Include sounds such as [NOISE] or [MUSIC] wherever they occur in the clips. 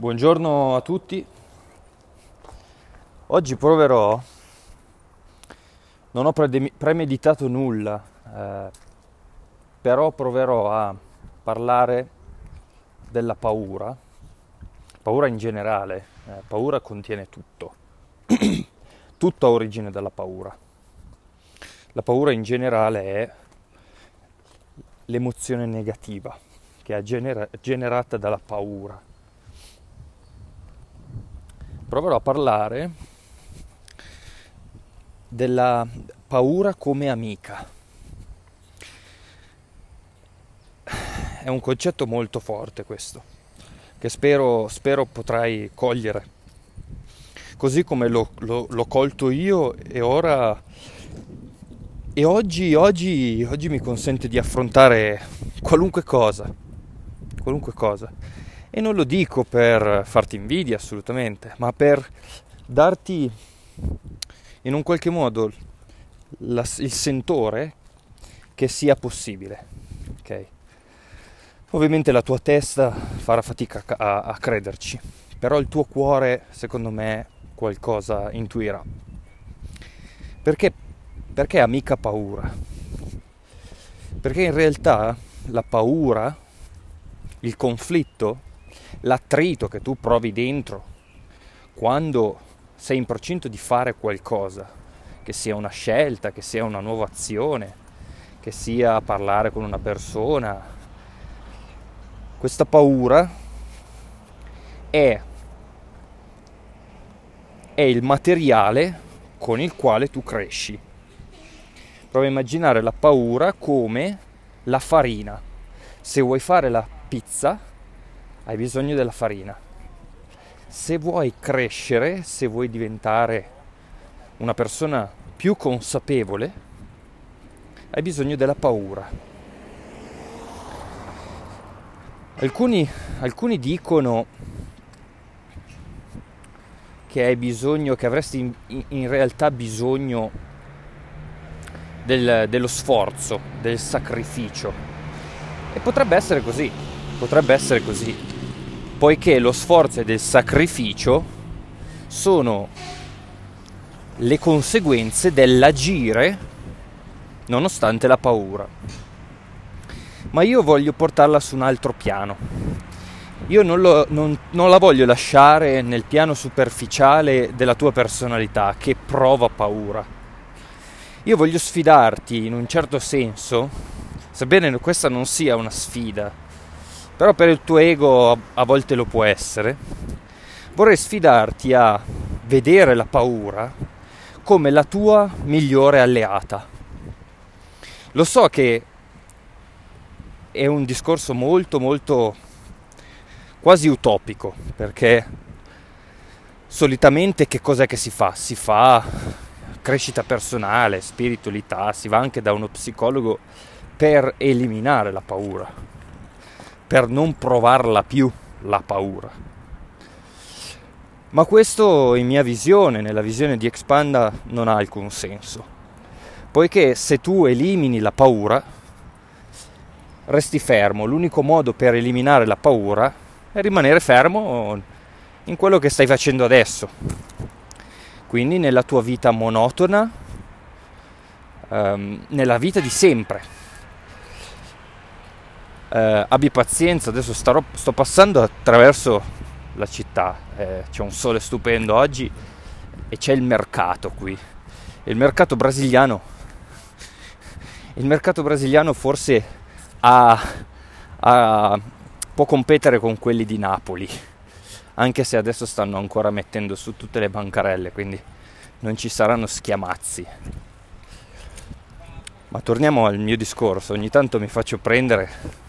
Buongiorno a tutti. Oggi proverò, non ho premeditato nulla, eh, però proverò a parlare della paura, paura in generale, eh, paura contiene tutto, [CLEARS THROAT] tutto ha origine dalla paura. La paura in generale è l'emozione negativa che è genera- generata dalla paura proverò a parlare della paura come amica. È un concetto molto forte questo, che spero, spero potrai cogliere. Così come l'ho, l'ho, l'ho colto io e ora e oggi, oggi, oggi mi consente di affrontare qualunque cosa, qualunque cosa. E non lo dico per farti invidia assolutamente, ma per darti in un qualche modo la, il sentore che sia possibile. Okay? Ovviamente la tua testa farà fatica a, a crederci, però il tuo cuore, secondo me, qualcosa intuirà. Perché, perché amica paura? Perché in realtà la paura, il conflitto, l'attrito che tu provi dentro quando sei in procinto di fare qualcosa, che sia una scelta, che sia una nuova azione, che sia parlare con una persona. Questa paura è, è il materiale con il quale tu cresci. Prova a immaginare la paura come la farina. Se vuoi fare la pizza, hai bisogno della farina. Se vuoi crescere, se vuoi diventare una persona più consapevole, hai bisogno della paura. Alcuni, alcuni dicono che hai bisogno, che avresti in, in realtà bisogno del, dello sforzo, del sacrificio. E potrebbe essere così, potrebbe essere così poiché lo sforzo ed il sacrificio sono le conseguenze dell'agire nonostante la paura. Ma io voglio portarla su un altro piano. Io non, lo, non, non la voglio lasciare nel piano superficiale della tua personalità che prova paura. Io voglio sfidarti in un certo senso, sebbene questa non sia una sfida, però per il tuo ego a volte lo può essere, vorrei sfidarti a vedere la paura come la tua migliore alleata. Lo so che è un discorso molto molto quasi utopico, perché solitamente che cos'è che si fa? Si fa crescita personale, spiritualità, si va anche da uno psicologo per eliminare la paura per non provarla più la paura. Ma questo in mia visione, nella visione di Expanda, non ha alcun senso, poiché se tu elimini la paura, resti fermo. L'unico modo per eliminare la paura è rimanere fermo in quello che stai facendo adesso. Quindi nella tua vita monotona, ehm, nella vita di sempre eh, abbi pazienza, adesso starò, sto passando attraverso la città, eh, c'è un sole stupendo oggi e c'è il mercato qui. Il mercato brasiliano, il mercato brasiliano forse ha, ha, può competere con quelli di Napoli, anche se adesso stanno ancora mettendo su tutte le bancarelle, quindi non ci saranno schiamazzi. Ma torniamo al mio discorso, ogni tanto mi faccio prendere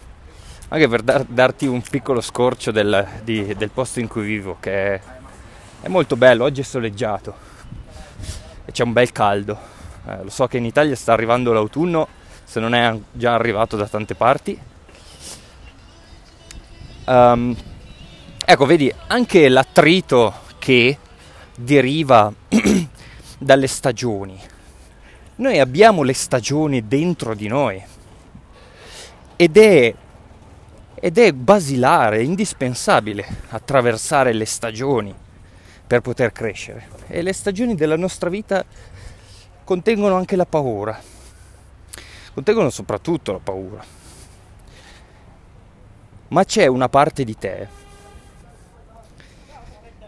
anche per dar, darti un piccolo scorcio del, di, del, posto in cui vivo, che è, è, molto bello, oggi è soleggiato e c'è un bel caldo. Eh, lo so che in Italia sta arrivando l'autunno, se non è già arrivato da tante parti. Um, ecco, vedi, anche l'attrito che deriva [CLEARS THROAT] dalle stagioni. Noi abbiamo le stagioni dentro di noi ed è ed è basilare, indispensabile attraversare le stagioni per poter crescere. E le stagioni della nostra vita contengono anche la paura, contengono soprattutto la paura. Ma c'è una parte di te,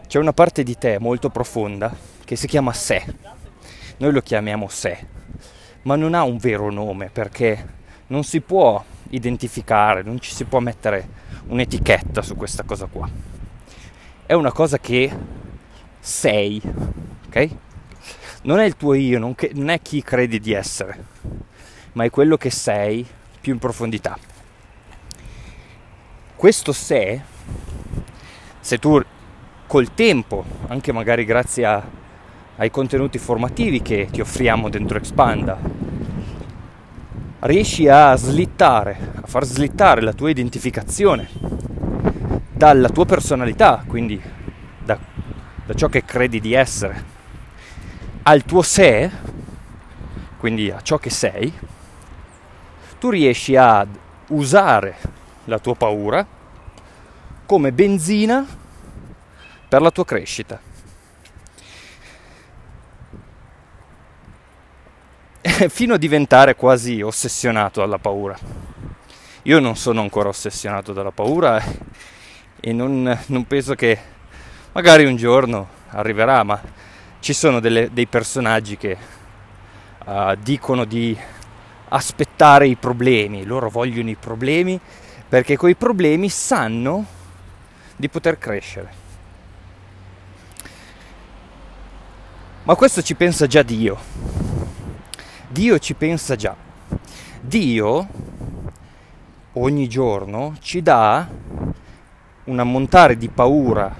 c'è una parte di te molto profonda che si chiama sé. Noi lo chiamiamo sé, ma non ha un vero nome perché non si può identificare, non ci si può mettere un'etichetta su questa cosa qua. È una cosa che sei, ok? Non è il tuo io, non, che, non è chi credi di essere, ma è quello che sei più in profondità. Questo sé, se tu col tempo, anche magari grazie a, ai contenuti formativi che ti offriamo dentro Expanda, riesci a slittare, a far slittare la tua identificazione dalla tua personalità, quindi da da ciò che credi di essere, al tuo sé, quindi a ciò che sei, tu riesci a usare la tua paura come benzina per la tua crescita. [LAUGHS] Fino a diventare quasi ossessionato dalla paura. Io non sono ancora ossessionato dalla paura e non, non penso che magari un giorno arriverà, ma ci sono delle, dei personaggi che uh, dicono di aspettare i problemi, loro vogliono i problemi perché coi problemi sanno di poter crescere. Ma questo ci pensa già Dio. Dio ci pensa già. Dio ogni giorno ci dà un ammontare di paura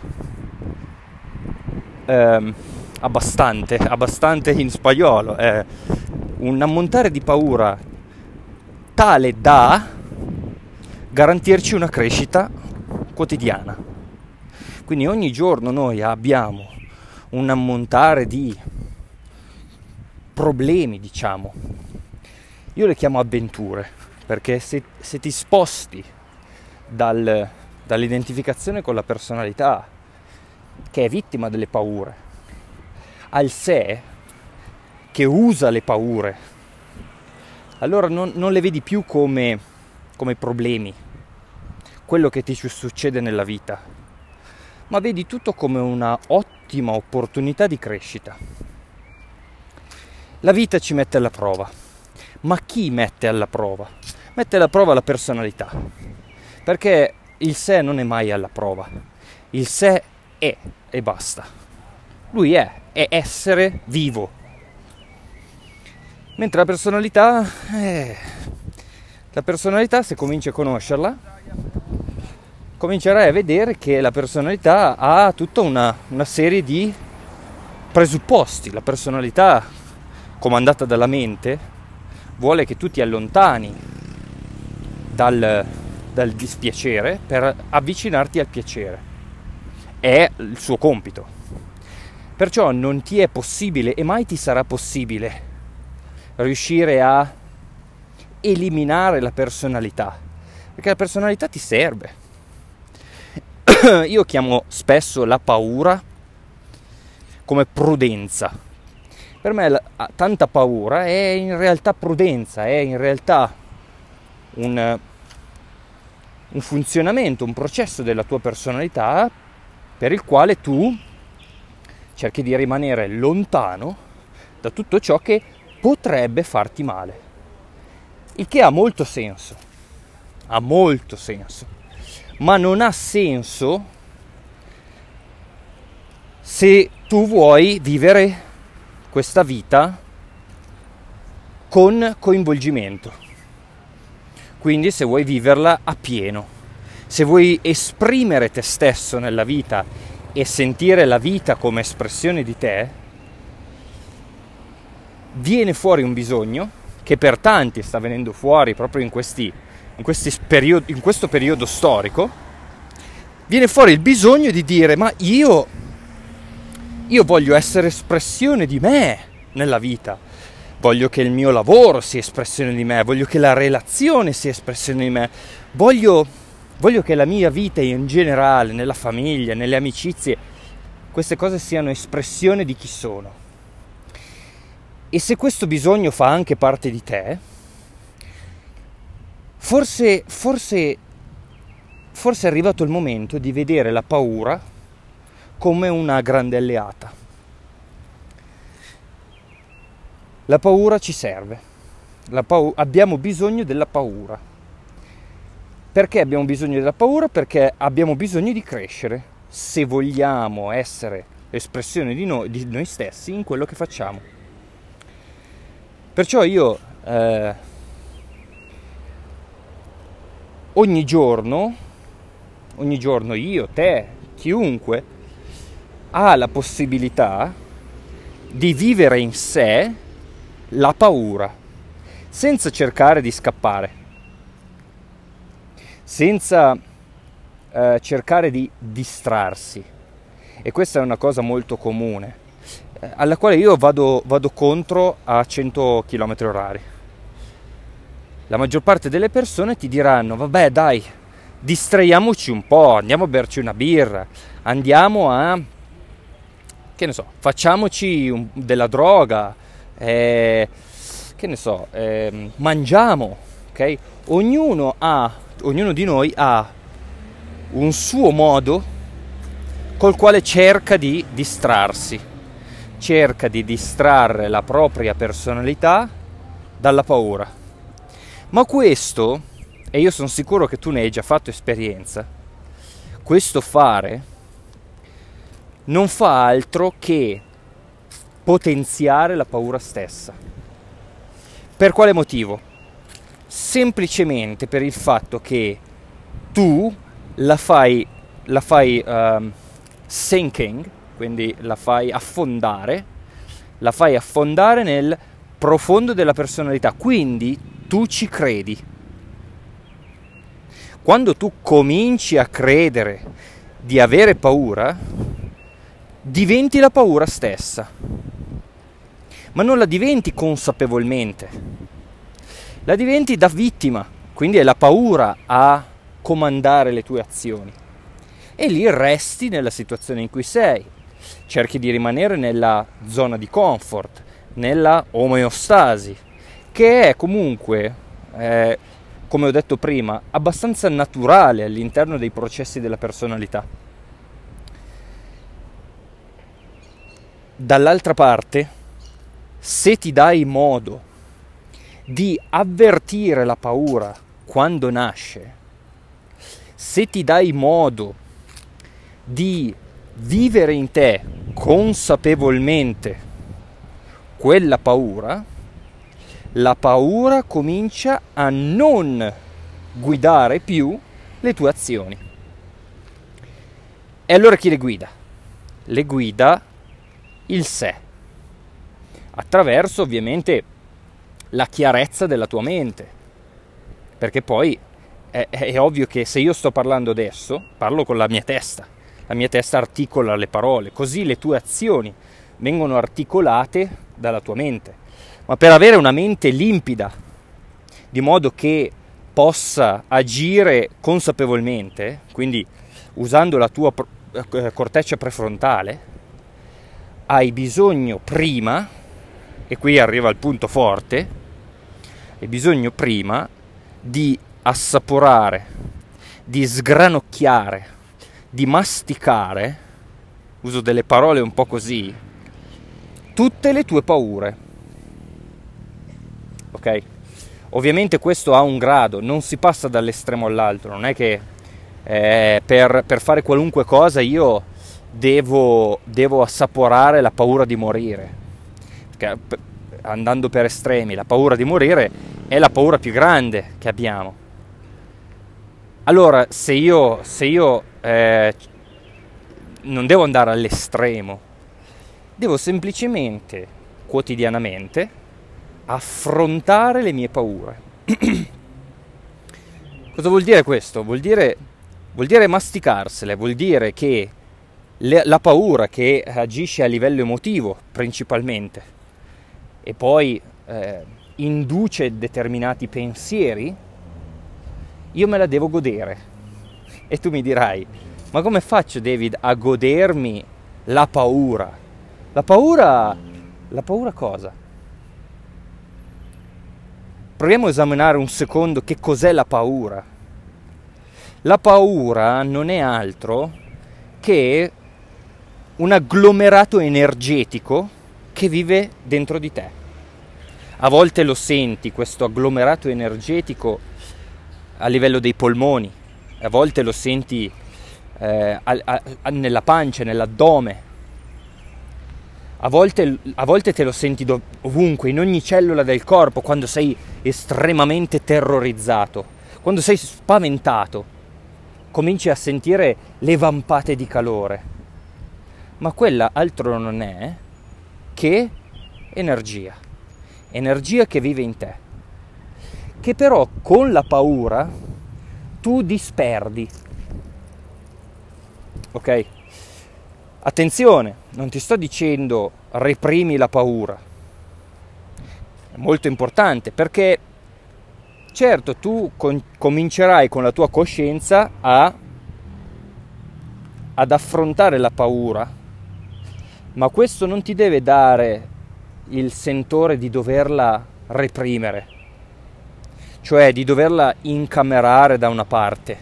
eh, abbastanza, abbastanza in spagnolo, eh, un ammontare di paura tale da garantirci una crescita quotidiana. Quindi ogni giorno noi abbiamo un ammontare di problemi, diciamo. Io le chiamo avventure, perché se, se ti sposti dal, dall'identificazione con la personalità che è vittima delle paure, al sé che usa le paure, allora non, non le vedi più come, come problemi, quello che ti succede nella vita, ma vedi tutto come una ottima opportunità di crescita. La vita ci mette alla prova, ma chi mette alla prova? Mette alla prova la personalità, perché il sé non è mai alla prova, il sé è e basta. Lui è, è essere vivo. Mentre la personalità, eh, la personalità se cominci a conoscerla, comincerai a vedere che la personalità ha tutta una, una serie di presupposti. La personalità comandata dalla mente vuole che tu ti allontani dal, dal dispiacere per avvicinarti al piacere è il suo compito. Perciò non ti è possibile e mai ti sarà possibile riuscire a eliminare la personalità, perché la personalità ti serve. [CLEARS THROAT] Io chiamo spesso la paura come prudenza. Per me tanta paura è in realtà prudenza, è in realtà un, un funzionamento, un processo della tua personalità per il quale tu cerchi di rimanere lontano da tutto ciò che potrebbe farti male. Il che ha molto senso, ha molto senso, ma non ha senso se tu vuoi vivere questa vita con coinvolgimento. Quindi se vuoi viverla a pieno se vuoi esprimere te stesso nella vita e sentire la vita come espressione di te, viene fuori un bisogno che per tanti sta venendo fuori proprio in, questi, in, questi periodi, in questo periodo storico, viene fuori il bisogno di dire ma io, io voglio essere espressione di me nella vita, voglio che il mio lavoro sia espressione di me, voglio che la relazione sia espressione di me, voglio Voglio che la mia vita in generale, nella famiglia, nelle amicizie, queste cose siano espressione di chi sono. E se questo bisogno fa anche parte di te, forse, forse, forse è arrivato il momento di vedere la paura come una grande alleata. La paura ci serve, paura, abbiamo bisogno della paura. Perché abbiamo bisogno della paura? Perché abbiamo bisogno di crescere se vogliamo essere espressione di noi, di noi stessi in quello che facciamo. Perciò io eh, ogni giorno, ogni giorno io, te, chiunque, ha la possibilità di vivere in sé la paura, senza cercare di scappare, senza eh, cercare di distrarsi. E questa è una cosa molto comune, eh, alla quale io vado, vado contro a 100 km orari. La maggior parte delle persone ti diranno, vabbè dai, distraiamoci un po', andiamo a berci una birra, andiamo a, che ne so, facciamoci un, della droga, eh, che ne so, eh, mangiamo, ok? Ognuno ha, ognuno di noi ha un suo modo col quale cerca di distrarsi, cerca di distrarre la propria personalità dalla paura. Ma questo, e io sono sicuro che tu ne hai già fatto esperienza, questo fare non fa altro che potenziare la paura stessa. Per quale motivo? Semplicemente per il fatto che tu la fai, la fai um, sinking, quindi la fai affondare, la fai affondare nel profondo della personalità, quindi tu ci credi. Quando tu cominci a credere di avere paura, diventi la paura stessa, ma non la diventi consapevolmente, la diventi da vittima, quindi è la paura a comandare le tue azioni. E lì resti nella situazione in cui sei, cerchi di rimanere nella zona di comfort, nella omeostasi, che è comunque, eh, come ho detto prima, abbastanza naturale all'interno dei processi della personalità. Dall'altra parte, se ti dai modo di avvertire la paura quando nasce, se ti dai modo di vivere in te consapevolmente quella paura, la paura comincia a non guidare più le tue azioni. E allora chi le guida? Le guida il sé, attraverso ovviamente la chiarezza della tua mente, perché poi è, è ovvio che se io sto parlando adesso, parlo con la mia testa, la mia testa articola le parole, così le tue azioni vengono articolate dalla tua mente. Ma per avere una mente limpida, di modo che possa agire consapevolmente, quindi usando la tua eh, corteccia prefrontale, hai bisogno prima, e qui arriva il punto forte, hai bisogno prima di assaporare, di sgranocchiare, di masticare, uso delle parole un po' così, tutte le tue paure. Ok? Ovviamente questo ha un grado, non si passa dall'estremo all'altro, non è che eh, per, per, fare qualunque cosa io devo, devo assaporare la paura di morire. Perché andando per estremi, la paura di morire è la paura più grande che abbiamo allora, se io, se io eh, non devo andare all'estremo, devo semplicemente, quotidianamente, affrontare le mie paure. [CLEARS THROAT] Cosa vuol dire questo? Vuol dire, vuol dire masticarsele, vuol dire che le, la paura che agisce a livello emotivo principalmente e poi eh, induce determinati pensieri io me la devo godere. E tu mi dirai, ma come faccio David a godermi la paura? La paura, la paura cosa? Proviamo a esaminare un secondo che cos'è la paura. La paura non è altro che un agglomerato energetico che vive dentro di te. A volte lo senti, questo agglomerato energetico a livello dei polmoni, a volte lo senti eh, a, a, nella pancia, nell'addome, a volte, a volte te lo senti ovunque, in ogni cellula del corpo, quando sei estremamente terrorizzato, quando sei spaventato, cominci a sentire le vampate di calore. Ma quella altro non è che energia, energia che vive in te, che però con la paura tu disperdi. Ok? Attenzione, non ti sto dicendo reprimi la paura. È molto importante perché certo tu con- comincerai con la tua coscienza a, ad affrontare la paura ma questo non ti deve dare il sentore di doverla reprimere, cioè di doverla incamerare da una parte,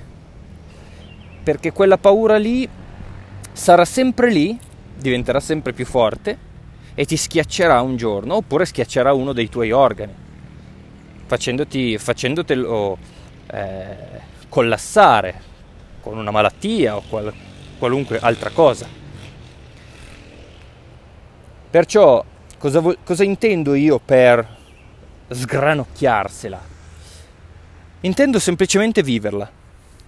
perché quella paura lì sarà sempre lì, diventerà sempre più forte e ti schiaccerà un giorno oppure schiaccerà uno dei tuoi organi, facendoti, facendotelo eh, collassare con una malattia o qual, qualunque altra cosa. Perciò cosa, vo- cosa intendo io per sgranocchiarsela? Intendo semplicemente viverla,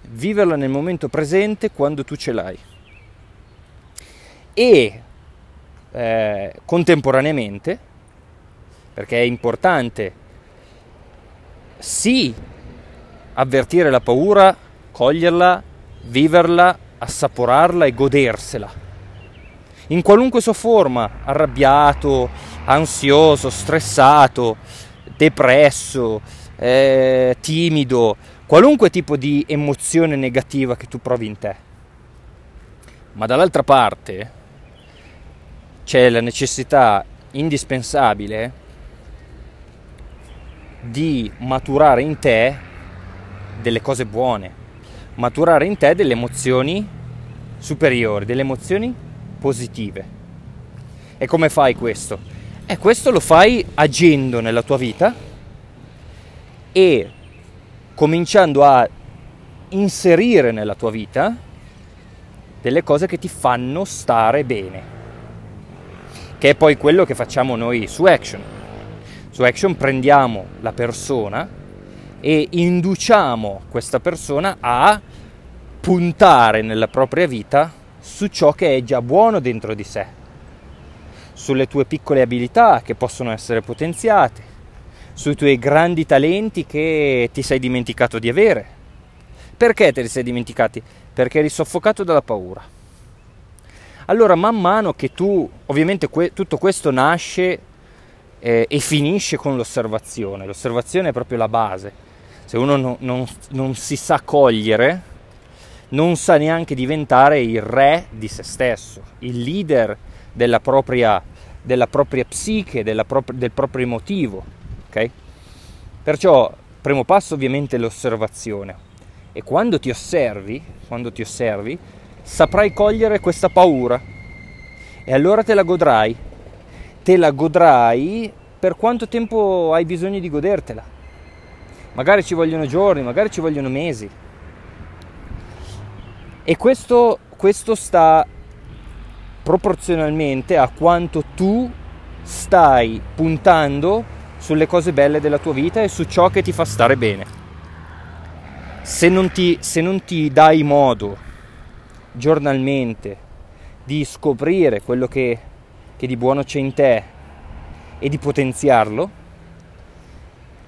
viverla nel momento presente quando tu ce l'hai. E eh, contemporaneamente, perché è importante, sì, avvertire la paura, coglierla, viverla, assaporarla e godersela in qualunque sua forma, arrabbiato, ansioso, stressato, depresso, eh, timido, qualunque tipo di emozione negativa che tu provi in te. Ma dall'altra parte c'è la necessità indispensabile di maturare in te delle cose buone, maturare in te delle emozioni superiori, delle emozioni positive. E come fai questo? E questo lo fai agendo nella tua vita e cominciando a inserire nella tua vita delle cose che ti fanno stare bene. Che è poi quello che facciamo noi su Action. Su Action prendiamo la persona e induciamo questa persona a puntare nella propria vita su ciò che è già buono dentro di sé, sulle tue piccole abilità che possono essere potenziate, sui tuoi grandi talenti che ti sei dimenticato di avere. Perché te li sei dimenticati? Perché eri soffocato dalla paura. Allora, man mano che tu, ovviamente que- tutto questo nasce eh, e finisce con l'osservazione, l'osservazione è proprio la base. Se uno no, non, non si sa cogliere, non sa neanche diventare il re di se stesso, il leader della propria, della propria psiche, della pro- del proprio emotivo. Okay? Perciò, primo passo ovviamente è l'osservazione. E quando ti osservi, quando ti osservi, saprai cogliere questa paura. E allora te la godrai. Te la godrai per quanto tempo hai bisogno di godertela. Magari ci vogliono giorni, magari ci vogliono mesi e questo, questo sta proporzionalmente a quanto tu stai puntando sulle cose belle della tua vita e su ciò che ti fa stare bene. Se non ti, se non ti dai modo giornalmente di scoprire quello che, che di buono c'è in te e di potenziarlo,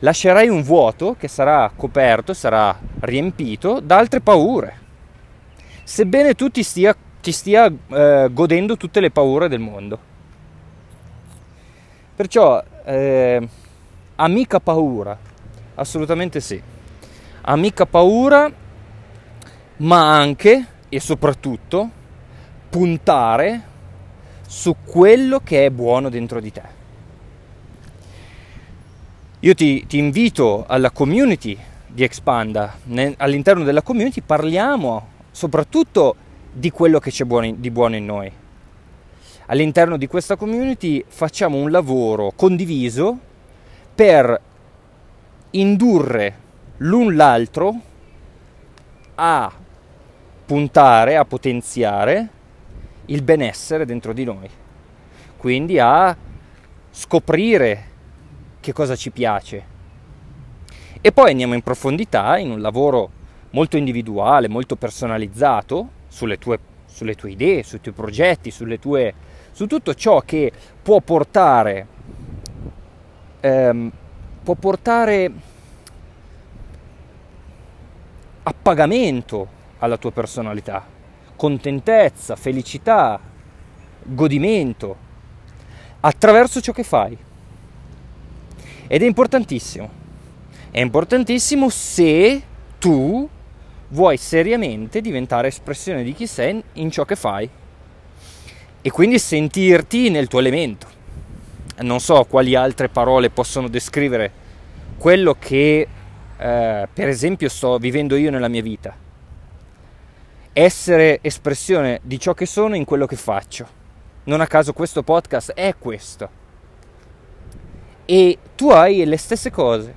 lascerai un vuoto che sarà coperto, sarà riempito da altre paure sebbene tu ti stia, ti stia eh, godendo tutte le paure del mondo. Perciò, eh, amica paura, assolutamente sì. Amica paura ma anche e soprattutto puntare su quello che è buono dentro di te. Io ti, ti invito alla community di Expanda. all'interno della community parliamo soprattutto di quello che c'è di buono in noi. All'interno di questa community facciamo un lavoro condiviso per indurre l'un l'altro a puntare, a potenziare il benessere dentro di noi. Quindi a scoprire che cosa ci piace. E poi andiamo in profondità in un lavoro molto individuale, molto personalizzato sulle tue, sulle tue idee, sui tuoi progetti, tue, su tutto ciò che può portare, ehm, può portare appagamento alla tua personalità, contentezza, felicità, godimento attraverso ciò che fai. Ed è importantissimo. È importantissimo se tu vuoi seriamente diventare espressione di chi sei in ciò che fai e quindi sentirti nel tuo elemento. Non so quali altre parole possono descrivere quello che eh, per esempio sto vivendo io nella mia vita. Essere espressione di ciò che sono in quello che faccio. Non a caso questo podcast è questo. E tu hai le stesse cose,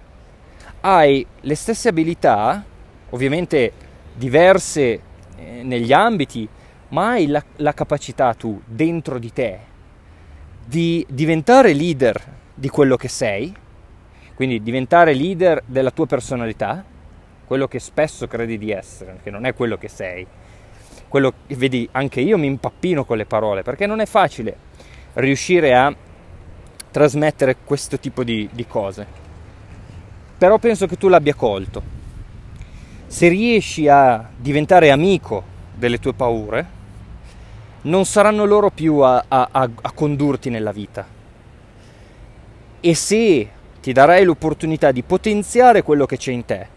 hai le stesse abilità, ovviamente diverse eh, negli ambiti, ma hai la, la capacità tu, dentro di te, di diventare leader di quello che sei, quindi diventare leader della tua personalità, quello che spesso credi di essere, che non è quello che sei. Quello che vedi, anche io mi impappino con le parole, perché non è facile riuscire a trasmettere questo tipo di, di cose. Però penso che tu l'abbia colto. Se riesci a diventare amico delle tue paure, non saranno loro più a, a, a condurti nella vita. E se ti darai l'opportunità di potenziare quello che c'è in te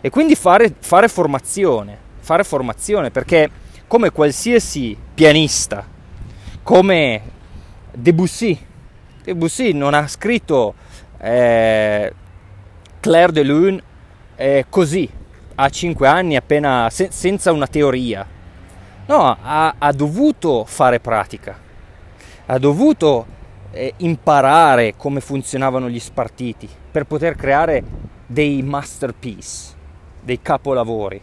e quindi fare, fare formazione, fare formazione perché come qualsiasi pianista, come Debussy, Debussy non ha scritto eh, Claire de Lune eh, così, a 5 anni, appena se, senza una teoria. No, ha, ha dovuto fare pratica, ha dovuto eh, imparare come funzionavano gli spartiti per poter creare dei masterpiece, dei capolavori.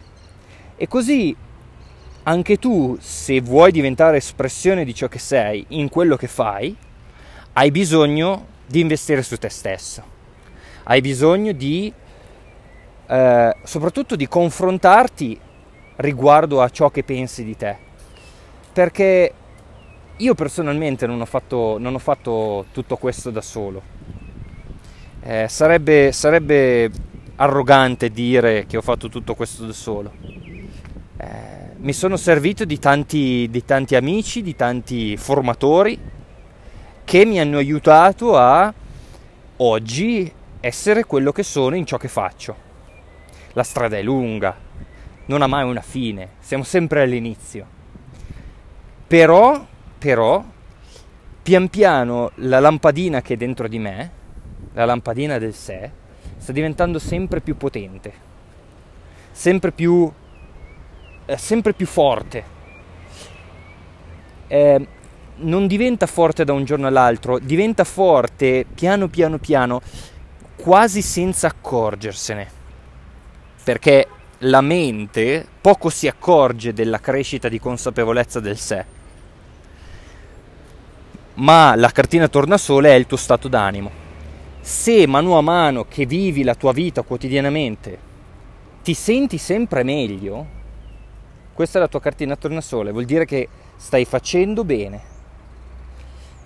E così anche tu, se vuoi diventare espressione di ciò che sei in quello che fai, hai bisogno di investire su te stesso. Hai bisogno di, eh, soprattutto di confrontarti riguardo a ciò che pensi di te. Perché io personalmente non ho fatto, non ho fatto tutto questo da solo. Eh, sarebbe, sarebbe, arrogante dire che ho fatto tutto questo da solo. Eh, mi sono servito di tanti, di tanti amici, di tanti formatori che mi hanno aiutato a oggi essere quello che sono in ciò che faccio. La strada è lunga, non ha mai una fine, siamo sempre all'inizio. Però però pian piano la lampadina che è dentro di me, la lampadina del sé, sta diventando sempre più potente, sempre più, eh, sempre più forte. Eh, non diventa forte da un giorno all'altro, diventa forte piano piano piano, quasi senza accorgersene. Perché la mente poco si accorge della crescita di consapevolezza del sé ma la cartina tornasole è il tuo stato d'animo. Se mano a mano che vivi la tua vita quotidianamente ti senti sempre meglio, questa è la tua cartina tornasole, vuol dire che stai facendo bene.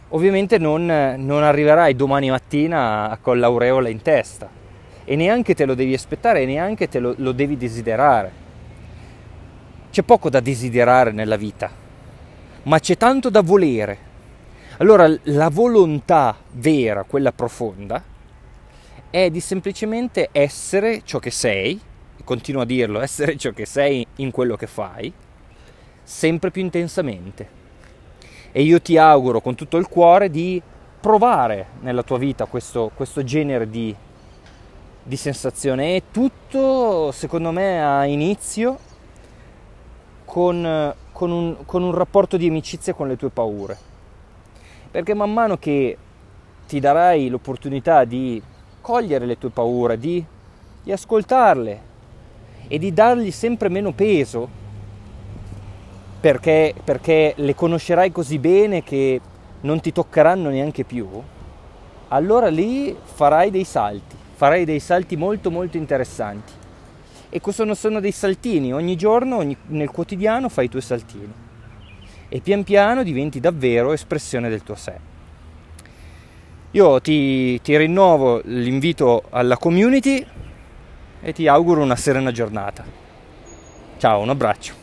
Ovviamente non, non arriverai domani mattina con l'aureola in testa e neanche te lo devi aspettare e neanche te lo, lo devi desiderare. C'è poco da desiderare nella vita, ma c'è tanto da volere allora la volontà vera, quella profonda, è di semplicemente essere ciò che sei, continuo a dirlo, [LAUGHS] essere ciò che sei in quello che fai, sempre più intensamente. E io ti auguro con tutto il cuore di provare nella tua vita questo, questo genere di, di sensazione. E tutto, secondo me, ha inizio con, con, un, con un rapporto di amicizia con le tue paure. Perché man mano che ti darai l'opportunità di cogliere le tue paure, di, di ascoltarle e di dargli sempre meno peso, perché, perché le conoscerai così bene che non ti toccheranno neanche più, allora lì farai dei salti, farai dei salti molto molto interessanti. E non sono dei saltini, ogni giorno, ogni, nel quotidiano fai i tuoi saltini. E pian piano diventi davvero espressione del tuo sé. Io ti, ti rinnovo l'invito alla community e ti auguro una serena giornata. Ciao, un abbraccio.